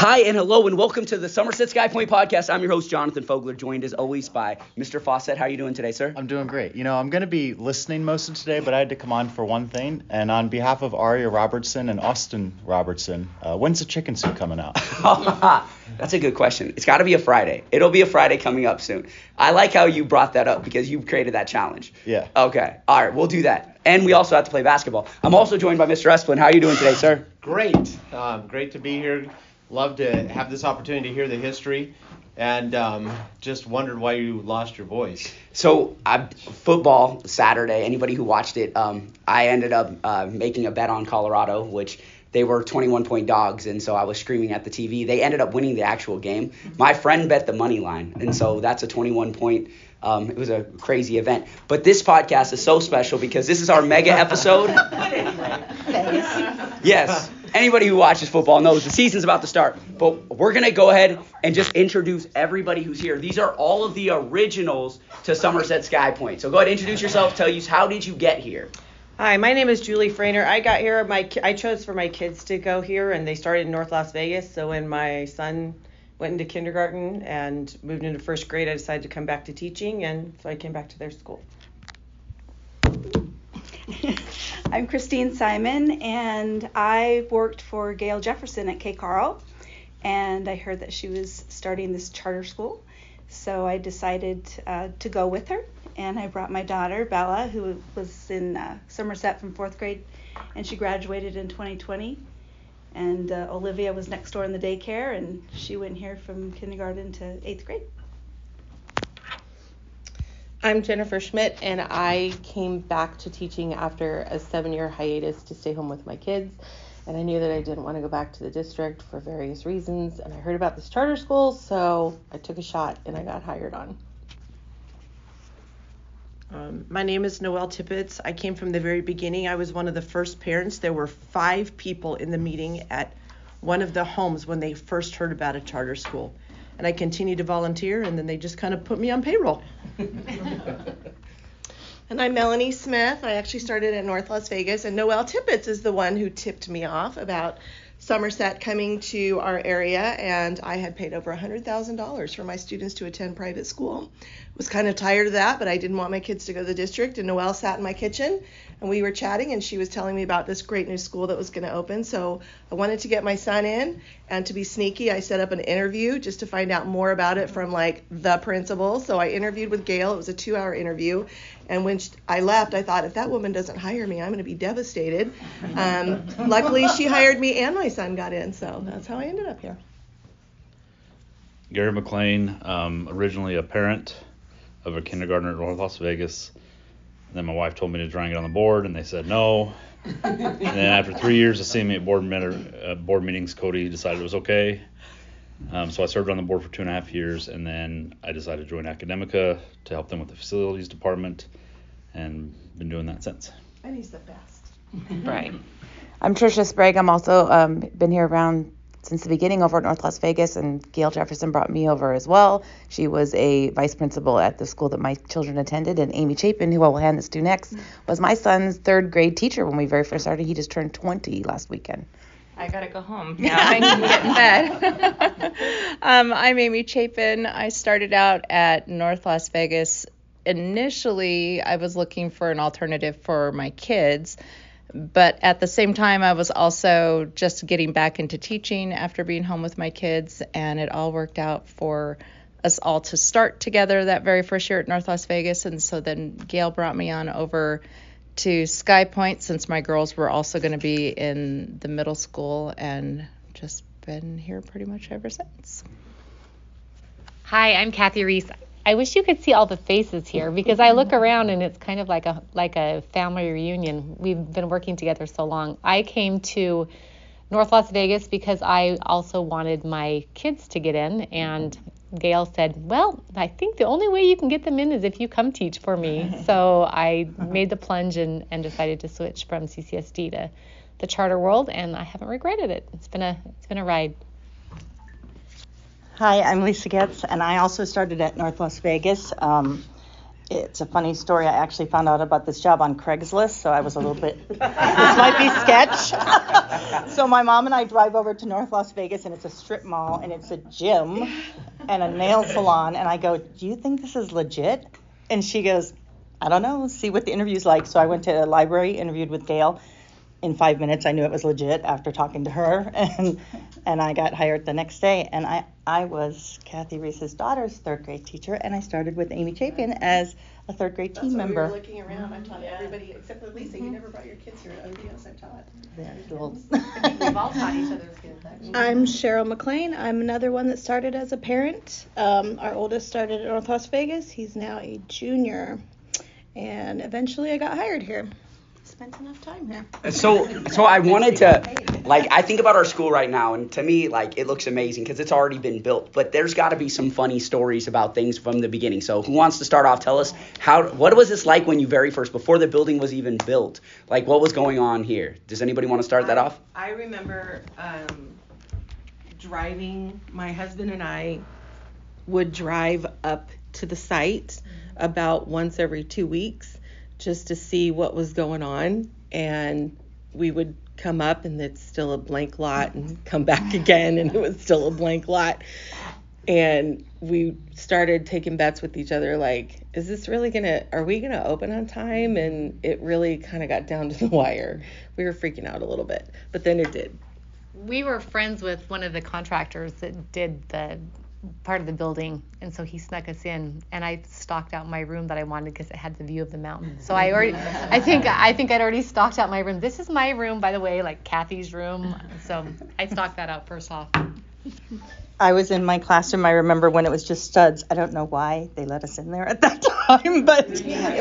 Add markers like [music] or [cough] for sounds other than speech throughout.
Hi and hello and welcome to the Somerset Sky Pointe podcast. I'm your host Jonathan Fogler, joined as always by Mr. Fawcett. How are you doing today, sir? I'm doing great. You know, I'm going to be listening most of today, but I had to come on for one thing. And on behalf of Aria Robertson and Austin Robertson, uh, when's the chicken soup coming out? [laughs] That's a good question. It's got to be a Friday. It'll be a Friday coming up soon. I like how you brought that up because you created that challenge. Yeah. Okay. All right, we'll do that. And we also have to play basketball. I'm also joined by Mr. Esplin. How are you doing today, sir? Great. Um, great to be here. Love to have this opportunity to hear the history and um, just wondered why you lost your voice. So I, football Saturday. Anybody who watched it, um, I ended up uh, making a bet on Colorado, which they were 21 point dogs, and so I was screaming at the TV. They ended up winning the actual game. My friend bet the money line, and so that's a 21 point. Um, it was a crazy event. But this podcast is so special because this is our mega episode. [laughs] yes anybody who watches football knows the season's about to start. But we're going to go ahead and just introduce everybody who's here. These are all of the originals to Somerset Sky Pointe. So go ahead, introduce yourself, tell us how did you get here? Hi, my name is Julie Frainer. I got here. My I chose for my kids to go here, and they started in North Las Vegas. So when my son went into kindergarten and moved into first grade, I decided to come back to teaching, and so I came back to their school. I'm Christine Simon, and I worked for Gail Jefferson at Kay Carl, and I heard that she was starting this charter school, so I decided uh, to go with her, and I brought my daughter Bella, who was in uh, Somerset from fourth grade, and she graduated in 2020. And uh, Olivia was next door in the daycare, and she went here from kindergarten to eighth grade. I'm Jennifer Schmidt, and I came back to teaching after a seven year hiatus to stay home with my kids. And I knew that I didn't want to go back to the district for various reasons. And I heard about this charter school, so I took a shot and I got hired on. Um, my name is Noelle Tippett. I came from the very beginning. I was one of the first parents. There were five people in the meeting at one of the homes when they first heard about a charter school and I continued to volunteer, and then they just kind of put me on payroll. [laughs] And I'm Melanie Smith. I actually started at North Las Vegas, and Noelle Tippett is the one who tipped me off about Somerset coming to our area, and I had paid over $100,000 for my students to attend private school. Was kind of tired of that, but I didn't want my kids to go to the district. And Noelle sat in my kitchen, and we were chatting, and she was telling me about this great new school that was going to open. So I wanted to get my son in, and to be sneaky, I set up an interview just to find out more about it from like the principal. So I interviewed with Gail. It was a two-hour interview, and when I left, I thought, if that woman doesn't hire me, I'm going to be devastated. Um, luckily, she hired me, and my son got in, so that's how I ended up here. Gary McLean, um, originally a parent of a kindergartner at North Las Vegas. And then my wife told me to try and get on the board, and they said no. and then after three years of seeing me at board, uh, board meetings, Cody decided it was okay. Um, so I served on the board for two and a half years, and then I decided to join Academica to help them with the facilities department, and been doing that since. And he's the best. right. I'm Trisha Sprague. I'm also um, been here around since the beginning over at North Las Vegas, and Gail Jefferson brought me over as well. She was a vice principal at the school that my children attended, and Amy Chapin, who I will hand this to next, was my son's third grade teacher when we very first started. He just turned 20 last weekend. I gotta go home now. I can get in bed. [laughs] um, I'm Amy Chapin. I started out at North Las Vegas. Initially, I was looking for an alternative for my kids, but at the same time, I was also just getting back into teaching after being home with my kids, and it all worked out for us all to start together that very first year at North Las Vegas. And so then Gail brought me on over to Sky Pointe since my girls were also going to be in the middle school and just been here pretty much ever since. Hi, I'm Kathy Reese. I wish you could see all the faces here because I look around and it's kind of like a like a family reunion. We've been working together so long. I came to North Las Vegas because I also wanted my kids to get in and Gail said, Well, I think the only way you can get them in is if you come teach for me. [laughs] so I made the plunge and, and decided to switch from CCSD to the charter world, and I haven't regretted it. It's been a it's been a ride. Hi, I'm Lisa Getz, and I also started at North Las Vegas. Um, It's a funny story. I actually found out about this job on Craigslist, so I was a little bit. this might be sketch. [laughs] so my mom and I drive over to North Las Vegas, and it's a strip mall, and it's a gym and a nail salon. And I go, "Do you think this is legit?" And she goes, "I don't know. See what the interview's like." So I went to a library, interviewed with Gail. In five minutes, I knew it was legit after talking to her, [laughs] and and I got hired the next day. And I I was Kathy Reese's daughter's third grade teacher, and I started with Amy Chapin as a third grade That's team why member. we were looking around. I taught everybody except for Lisa. You never brought your kids here. Everybody else I've taught. Yeah, well, We've all taught each other's kids actually. I'm Cheryl McLean. I'm another one that started as a parent. Um, our oldest started at North Las Vegas. He's now a junior. And eventually I got hired here. Spent enough time here. So, so I wanted to, like, I think about our school right now, and to me, like, it looks amazing because it's already been built. But there's got to be some funny stories about things from the beginning. So, who wants to start off? Tell us how, what was this like when you very first, before the building was even built? Like, what was going on here? Does anybody want to start that off? I remember um, driving, my husband and I would drive up to the site about once every two weeks just to see what was going on. And we would come up and it's still a blank lot and come back [laughs] again and it was still a blank lot. And we started taking bets with each other like, is this really gonna, are we gonna open on time? And it really kind of got down to the [laughs] wire. We were freaking out a little bit, but then it did. We were friends with one of the contractors that did the part of the building, and so he snuck us in, and I stocked out my room that I wanted because it had the view of the mountain. So I already, I think, I think I'd already stocked out my room. This is my room, by the way, like Kathy's room. So I stocked that out first off. I was in my classroom. I remember when it was just studs. I don't know why they let us in there at that [laughs] time, but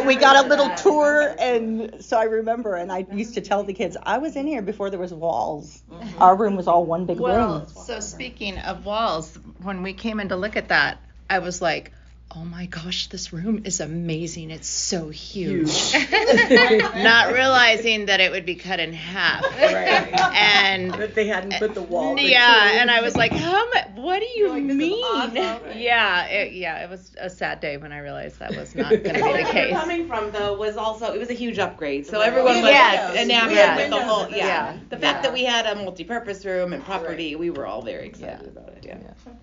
we got a little tour, and so I remember. And I used to tell the kids, I was in here before there was walls. Our room was all one big Well, room. so speaking of walls, when we came in to look at that, I was like, oh my gosh, this room is amazing. It's so huge. [laughs] Not realizing that it would be cut in half. Right. And That they hadn't put the wall. yeah, two- and I was like, how much? What do you like, mean? awesome, right? Yeah, it, yeah, it was a sad day when I realized that was not going to be [laughs] the we were case. coming from though was also it was a huge upgrade. So everyone was had windows. enamored We had with the whole yeah. Yeah. The fact Yeah. that we had a multi-purpose room and property, we were all very excited Yeah. about it. Yeah.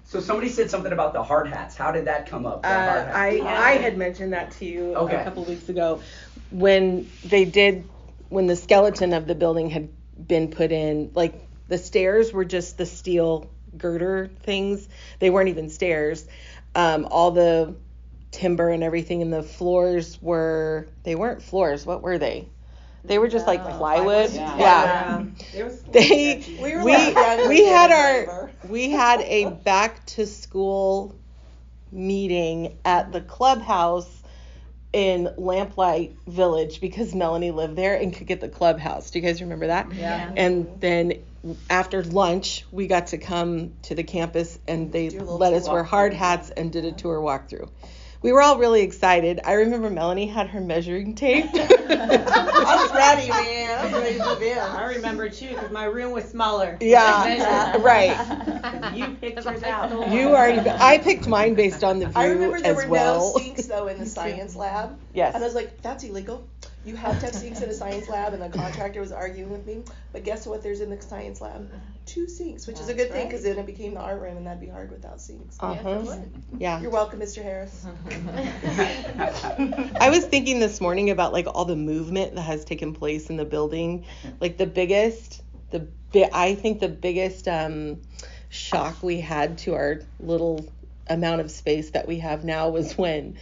So somebody said something about the hard hats. How did that come up? the hard Uh, hats? I I had mentioned that to you Okay. a couple weeks ago when they did when the skeleton of the building had been put in. Like the stairs were just the steel girder things. They weren't even stairs. Um, all the timber and everything in the floors were they weren't floors. What were they? They were just like plywood. Yeah. They We were we like we had our we had a back to school meeting at the clubhouse in Lamplight Village because Melanie lived there and could get the clubhouse. Do you guys remember that? Yeah. And then after lunch, we got to come to the campus and they Do a little let us tour wear hard hats and did a tour walkthrough. We were all really excited. I remember Melanie had her measuring tape. [laughs] I was ready, man. I was ready to move in. I remember too because my room was smaller. Yeah, [laughs] right. You picked yours out. You already. I picked mine based on the view I remember there as were well. no sinks though in the [laughs] science lab. Yes. And I was like, that's illegal. You have to have sinks in a science lab, and the contractor was arguing with me. But guess what? There's in the science lab two sinks, which is a good thing because then it became the art room, and that'd be hard without sinks. Uh-huh. Yeah. You're welcome, Mr. Harris. [laughs] I was thinking this morning about like all the movement that has taken place in the building. Like the biggest, the bi- I think the biggest um, shock we had to our little amount of space that we have now was when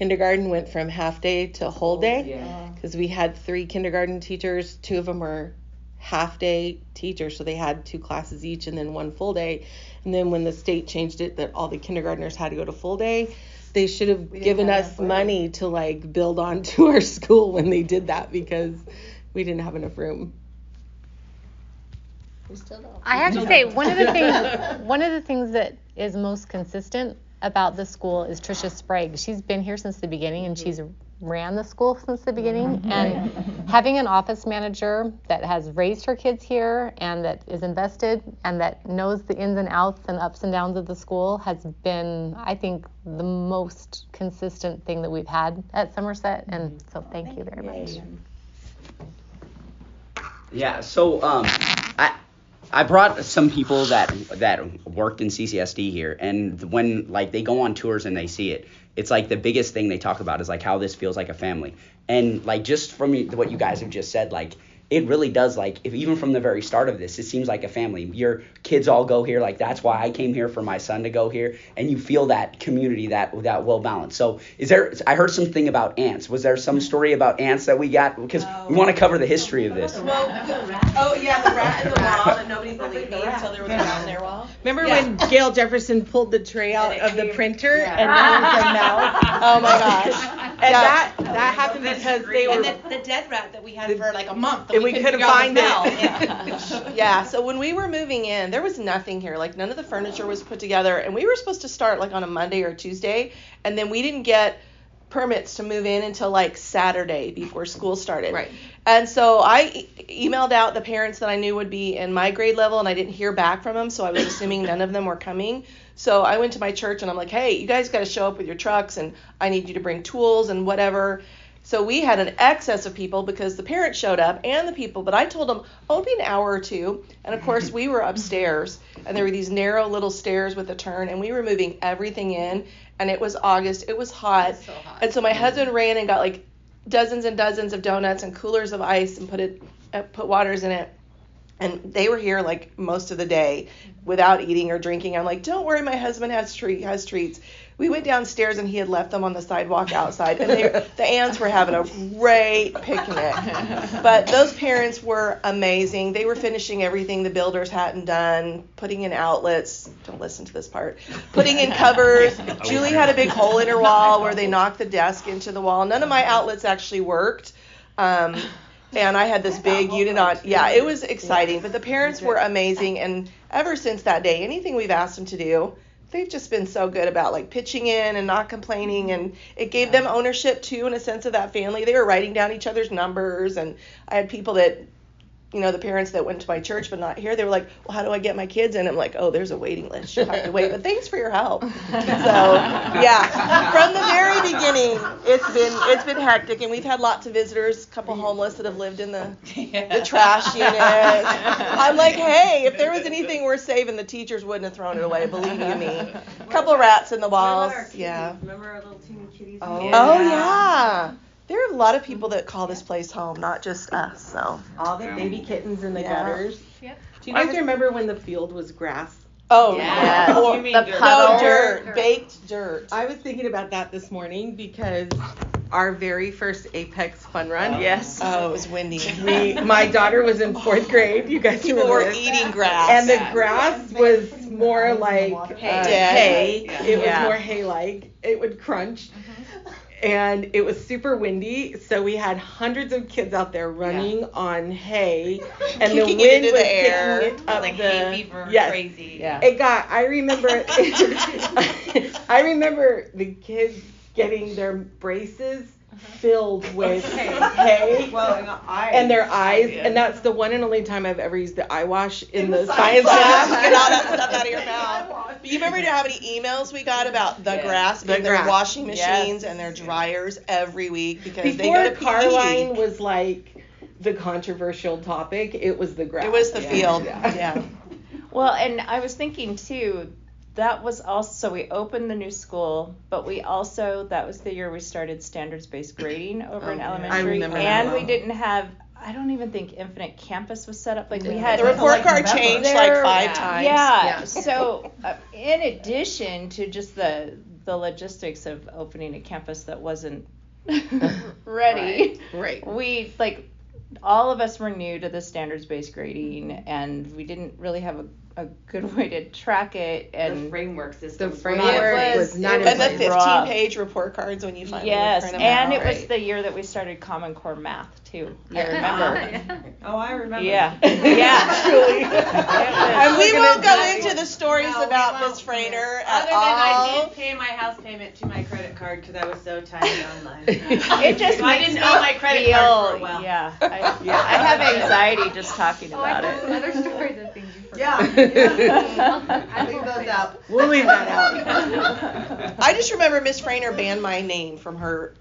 kindergarten went from half day to whole day because we had three kindergarten teachers. Two of them were half day teachers, so they had two classes each and then one full day. And then when the state changed it that all the kindergartners had to go to full day, they should have given have us enough room. money to like build onto [laughs] our school when they did that because we didn't have enough room. We still don't. I have to [laughs] say one of the things [laughs] one of the things that is most consistent about the school is Trisha Sprague. She's been here since the beginning and she's ran the school since the beginning. And [laughs] having an office manager that has raised her kids here and that is invested and that knows the ins and outs and ups and downs of the school has been, I think, the most consistent thing that we've had at Somerset. And so thank you very much. Yeah. So um, I brought some people that that worked in CCSD here, and when like they go on tours and they see it, it's like the biggest thing they talk about is like how this feels like a family, and like just from what you guys have just said, like it really does like if even from the very start of this it seems like a family. Your kids all go here like that's why i came here for my son to go here. And you feel that community that that well balanced. So is there i heard something about ants. Was there some story about ants that we got? Because we want to cover the history of this. Well, oh yeah, the rat in the wall that nobody believed me until there was a rat in their wall. Remember when Gail Jefferson pulled the tray out of the printer and there was a mouse? Oh my [laughs] gosh. And that that happened because they were And the, the dead rat that we had for like a month. and we couldn't figure out find the it. smell. yeah, so when we were moving in, there was nothing here. Like none of the furniture was put together, and we were supposed to start like on a Monday or Tuesday, and then we didn't get permits to move in until like Saturday before school started. Right. And so I e- emailed out the parents that I knew would be in my grade level, and I didn't hear back from them, so I was assuming none of them were coming. So I went to my church and I'm like, hey, you guys got to show up with your trucks, and I need you to bring tools and whatever. So we had an excess of people because the parents showed up and the people, but I told them, oh, it'll be an hour or two. And of course, we were upstairs and there were these narrow little stairs with a turn, and we were moving everything in. And it was August, it was hot. So hot. And so my husband ran and got like dozens and dozens of donuts and coolers of ice and put it, uh, put waters in it. And they were here like most of the day without eating or drinking. I'm like, don't worry, my husband has treat has treats. We went downstairs and he had left them on the sidewalk outside, and they, [laughs] the ants were having a great picnic. But those parents were amazing. They were finishing everything the builders hadn't done, putting in outlets. Don't listen to this part. Putting in covers. [laughs] Julie had a big hole in her wall where they [laughs] knocked the desk into the wall. None of my outlets actually worked. Um, and I had this big unit on. Yeah, it was exciting. But the parents were amazing, and ever since that day, anything we've asked them to do, they've just been so good about like pitching in and not complaining, and it gave them ownership too, in a sense of that family. They were writing down each other's numbers, and I had people that. You know, the parents that went to my church but not here, they were like, Well, how do I get my kids in? I'm like, Oh, there's a waiting list. You have to wait. But thanks for your help. So yeah. From the very beginning, it's been it's been hectic and we've had lots of visitors, a couple homeless that have lived in the the trash unit. I'm like, hey, if there was anything worth saving, the teachers wouldn't have thrown it away. Believe you me. A couple rats in the walls. Yeah. Remember our little teeny kitties? Oh, oh yeah. There are a lot of people that call this place home, not just us. So All the baby kittens in the Yeah. gutters. Do you guys remember when the field was grass? Oh Yeah. yes. You mean the dirt. puddle, No, dirt. dirt, baked dirt. I was thinking about that this morning because our very first Apex Fun Run. Yes. Oh, it was windy. We, [laughs] my daughter was in fourth grade. You guys People were this? eating grass. and the grass was more like uh, Dead. hay. It was Yeah. more hay-like. It would crunch. And it was super windy, so we had hundreds of kids out there running on hay, [laughs] and the wind it was the air. kicking it up Like the. hay fever, yes. crazy. Yeah. It got. I remember. [laughs] I remember the kids getting their braces filled [laughs] with hay. Well, and the eyes. and their eyes, Yeah. and that's the one and only time I've ever used the eye wash in, the, science science lab. lab. Get all that stuff out of your [laughs] mouth. But you remember how many emails we got about the grass The in their grass. washing Yes. machines and their dryers every week because they Before go to PE. Carline was like the controversial topic, it was the grass. It was the Yeah. field. Yeah. Yeah. [laughs] Well, and I was thinking too, that was also, so we opened the new school, but we also, that was the year we started standards based grading [clears throat] over in Oh, yeah. I elementary. and we didn't have, I don't even think Infinite Campus was set up. Like we had The report card There- changed like five times. Yeah. Yeah. So, uh, in addition to just the the logistics of opening a campus that wasn't [laughs] ready, right, Right. we like all of us were new to the standards based grading and we didn't really have a, a good way to track it and the framework system. The framework was not in And the 15 rough. page report cards when you finally yes print them and out. it was the year that we started common core math too [laughs] i remember Oh, I remember. yeah [laughs] yeah truly. [laughs] And we won't go into the stories No, about won't. Miss Frainer at Other than? I did pay my house payment to my credit card because I was so tired online. It just So I didn't me owe my credit feel, card for a while. Yeah, I, yeah, I have anxiety just talking Oh, about thought it. some other stories of things you Yeah. forgot. I leave those out. We'll leave that out. [laughs] I just remember Miss Frainer banned my name from her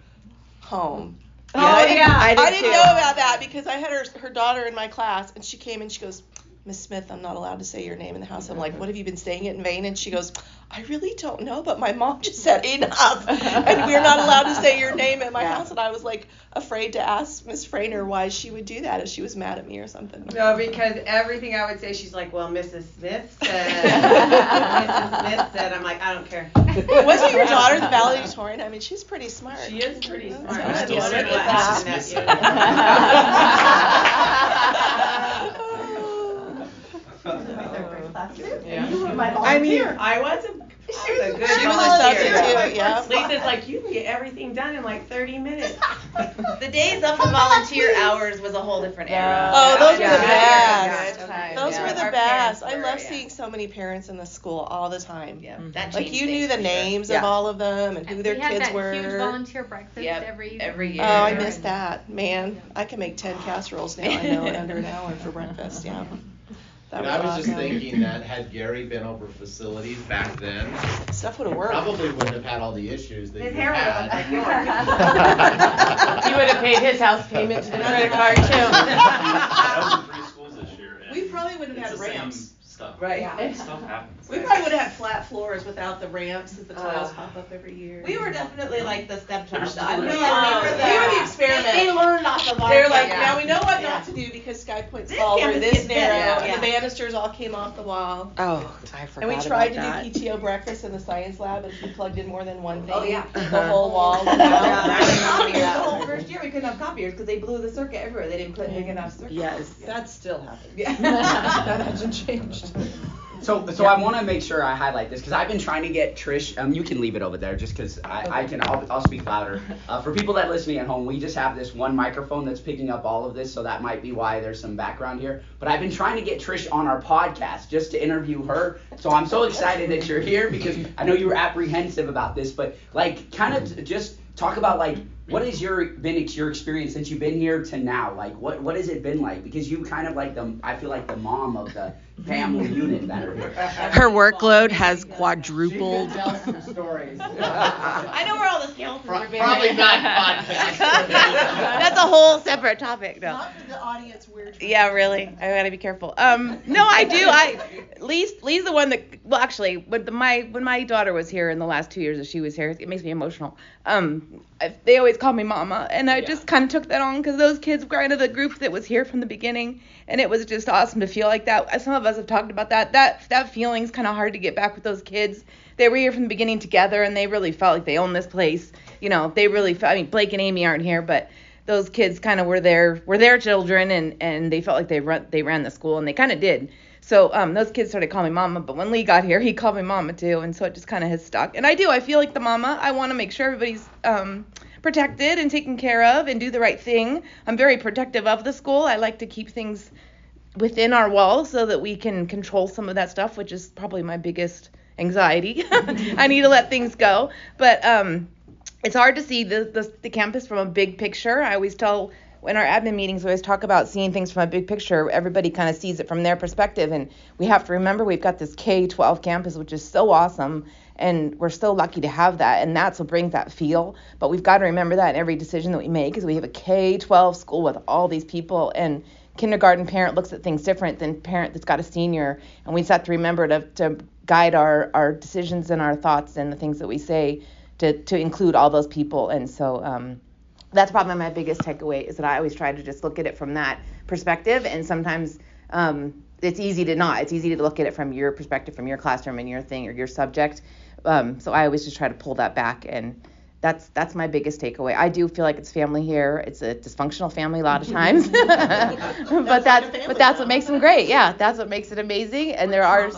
home. Oh, I didn't, yeah. I, I did didn't know about that because I had her her daughter in my class and she came and she goes, Miss Smith, I'm not allowed to say your name in the house. I'm like, what have you been saying it in vain? And she goes, I really don't know, but my mom just said enough, and we're not allowed to say your name in my house. And I was like afraid to ask Miss Frainer why she would do that if she was mad at me or something. No, because everything I would say, she's like, well, Mrs. Smith said. [laughs] Mrs. Smith said. I'm like, I don't care. Wasn't your daughter the valedictorian? I mean, she's pretty smart. She is pretty smart. I I [laughs] still still say what that. happened Mrs. I mean, I was a, I was a good She was a volunteer. substitute, yeah. Lisa's like, you can get everything done in like 30 minutes. The days of the [laughs] volunteer hours was a whole different era. Oh, those were the best. Yeah. Those Yeah. were the Our best. I love yeah. seeing so many parents in the school all the time. Yeah, mm-hmm. that Like you knew the for sure. names Yeah. of all of them and who their we had kids that were. huge volunteer breakfast Yep, every every oh, year. Oh, I missed that. Man, I can make 10 casseroles now, I know, in under an hour for breakfast, yeah. [laughs] That And I was just awesome. thinking that had Gary been over facilities back then, Stuff would have worked. probably wouldn't have had all the issues that His you hair would have had. like yours. [laughs] He would have paid his house payment to the credit card too. I was in three schools this year. and We probably wouldn't have had the same ramps. Stuff. Right. Yeah. Stuff happens. We probably would have had flat floors without the ramps that the tiles Uh, pop up every year. We were definitely like the stepchild. There's I still feel like- like we were the, We were the experiment. They, they learned off the They were like, yeah. now we know what Yeah. not to do because Sky Pointe's This taller, campus this gets better, narrow, yeah. And the banisters all came off the wall. Oh, I forgot And we tried about to that. do PTO breakfast in the science lab, and if you plugged in more than one thing, Oh, yeah. the whole oh, wall went Yeah, copiers. The whole first year we couldn't have copiers because they blew the circuit everywhere. They didn't put big enough circuits. Yes. That still happened. Yeah. [laughs] that hasn't changed. So, so I want to make sure I highlight this because I've been trying to get Trish. Um, you can leave it over there just because I, I can. I'll, I'll speak louder. Uh, for people that are listening at home, we just have this one microphone that's picking up all of this, so that might be why there's some background here. But I've been trying to get Trish on our podcast just to interview her. So I'm so excited that you're here because I know you were apprehensive about this, but like, kind of just talk about like what has your been your experience since you've been here to now? Like, what what has it been like? Because you kind of like the I feel like the mom of the family [laughs] unit that are here. Her workload has quadrupled. Stories. I know where all the skeletons Pro- are buried. Probably not [laughs] podcast. That's a whole separate topic, though. Not for the audience weird. Yeah, really. I gotta be careful. Um, no, I do. I Lee's Lee's the one that. Well, actually, when the, my when my daughter was here in the last two years that she was here, it makes me emotional. Um, I, they always call me mama, and I just kind of took that on because those kids were kind of the group that was here from the beginning, and it was just awesome to feel like that. Some of us have talked about that. That that feeling's kind of hard to get back with those kids. They were here from the beginning together, and they really felt like they owned this place. You know, they really. Felt, I mean, Blake and Amy aren't here, but those kids kind of were their were their children and and they felt like they run they ran the school and they kind of did so um those kids started calling me mama but when lee got here he called me mama too and so it just kind of has stuck. And i do i feel like the mama i want to make sure everybody's um protected and taken care of and do the right thing. I'm very protective of the school. I like to keep things within our walls so that we can control some of that stuff which is probably my biggest anxiety. [laughs] I need to let things go. But um it's hard to see the, the the campus from a big picture. I always tell in our admin meetings, we always talk about seeing things from a big picture. Everybody kind of sees it from their perspective, and we have to remember we've got this K-12 campus, which is so awesome, and we're so lucky to have that, and that's what brings that feel. But we've got to remember that in every decision that we make, is we have a K-12 school with all these people, and kindergarten parent looks at things different than parent that's got a senior, and we just have to remember to to guide our our decisions and our thoughts and the things that we say to to include all those people. And so um, that's probably my biggest takeaway is that I always try to just look at it from that perspective. And sometimes um, it's easy to not. It's easy to look at it from your perspective, from your classroom and your thing or your subject. Um, so I always just try to pull that back and. That's that's my biggest takeaway. I do feel like it's family here. It's a dysfunctional family a lot of [laughs] times, [laughs] but that's but that's what makes them great. Yeah, that's what makes it amazing. And there are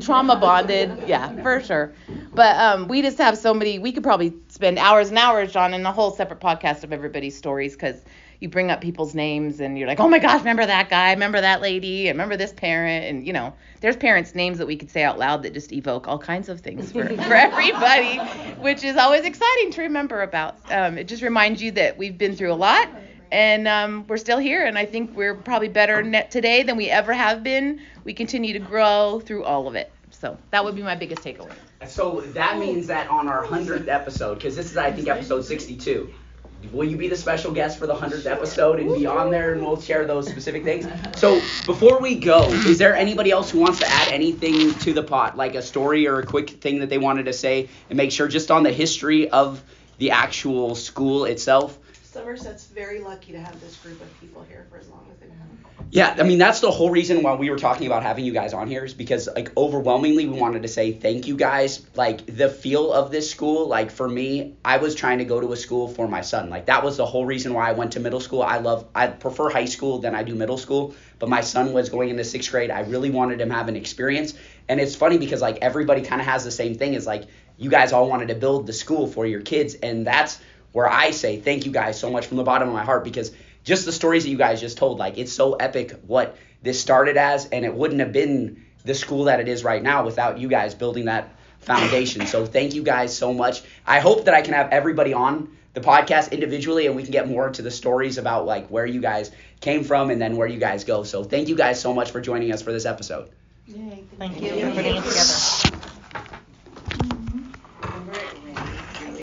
trauma bonded. [laughs] Yeah, for sure. But um, we just have so many. We could probably spend hours and hours, John, in a whole separate podcast of everybody's stories because you bring up people's names and you're like, oh my gosh, remember that guy, remember that lady, and remember this parent, and you know, there's parents' names that we could say out loud that just evoke all kinds of things for, [laughs] for everybody, which is always exciting to remember about. Um, it just reminds you that we've been through a lot and um, we're still here and i think we're probably better net today than we ever have been we continue to grow through all of it so that would be my biggest takeaway So that oh. means that on our 100th episode, because this is, I think, episode 62, will you be the special guest for the 100th episode and be on there and we'll share those specific things? So before we go, is there anybody else who wants to add anything to the pot, like a story or a quick thing that they wanted to say and make sure just on the history of the actual school itself? Somerset's very lucky to have this group of people here for as long as they've. Yeah, I mean that's the whole reason why we were talking about having you guys on here is because like overwhelmingly we wanted to say thank you guys. Like the feel of this school, like for me, I was trying to go to a school for my son. Like that was the whole reason why I went to middle school. I love I prefer high school than I do middle school, but my son was going into 6th grade. I really wanted him to have an experience. And it's funny because like everybody kind of has the same thing is like you guys all wanted to build the school for your kids and that's where I say thank you guys so much from the bottom of my heart because just the stories that you guys just told, like it's so epic what this started as, and it wouldn't have been the school that it is right now without you guys building that foundation. So thank you guys so much. I hope that I can have everybody on the podcast individually and we can get more to the stories about like where you guys came from and then where you guys go. So thank you guys so much for joining us for this episode. Yay, Thank you for putting it together.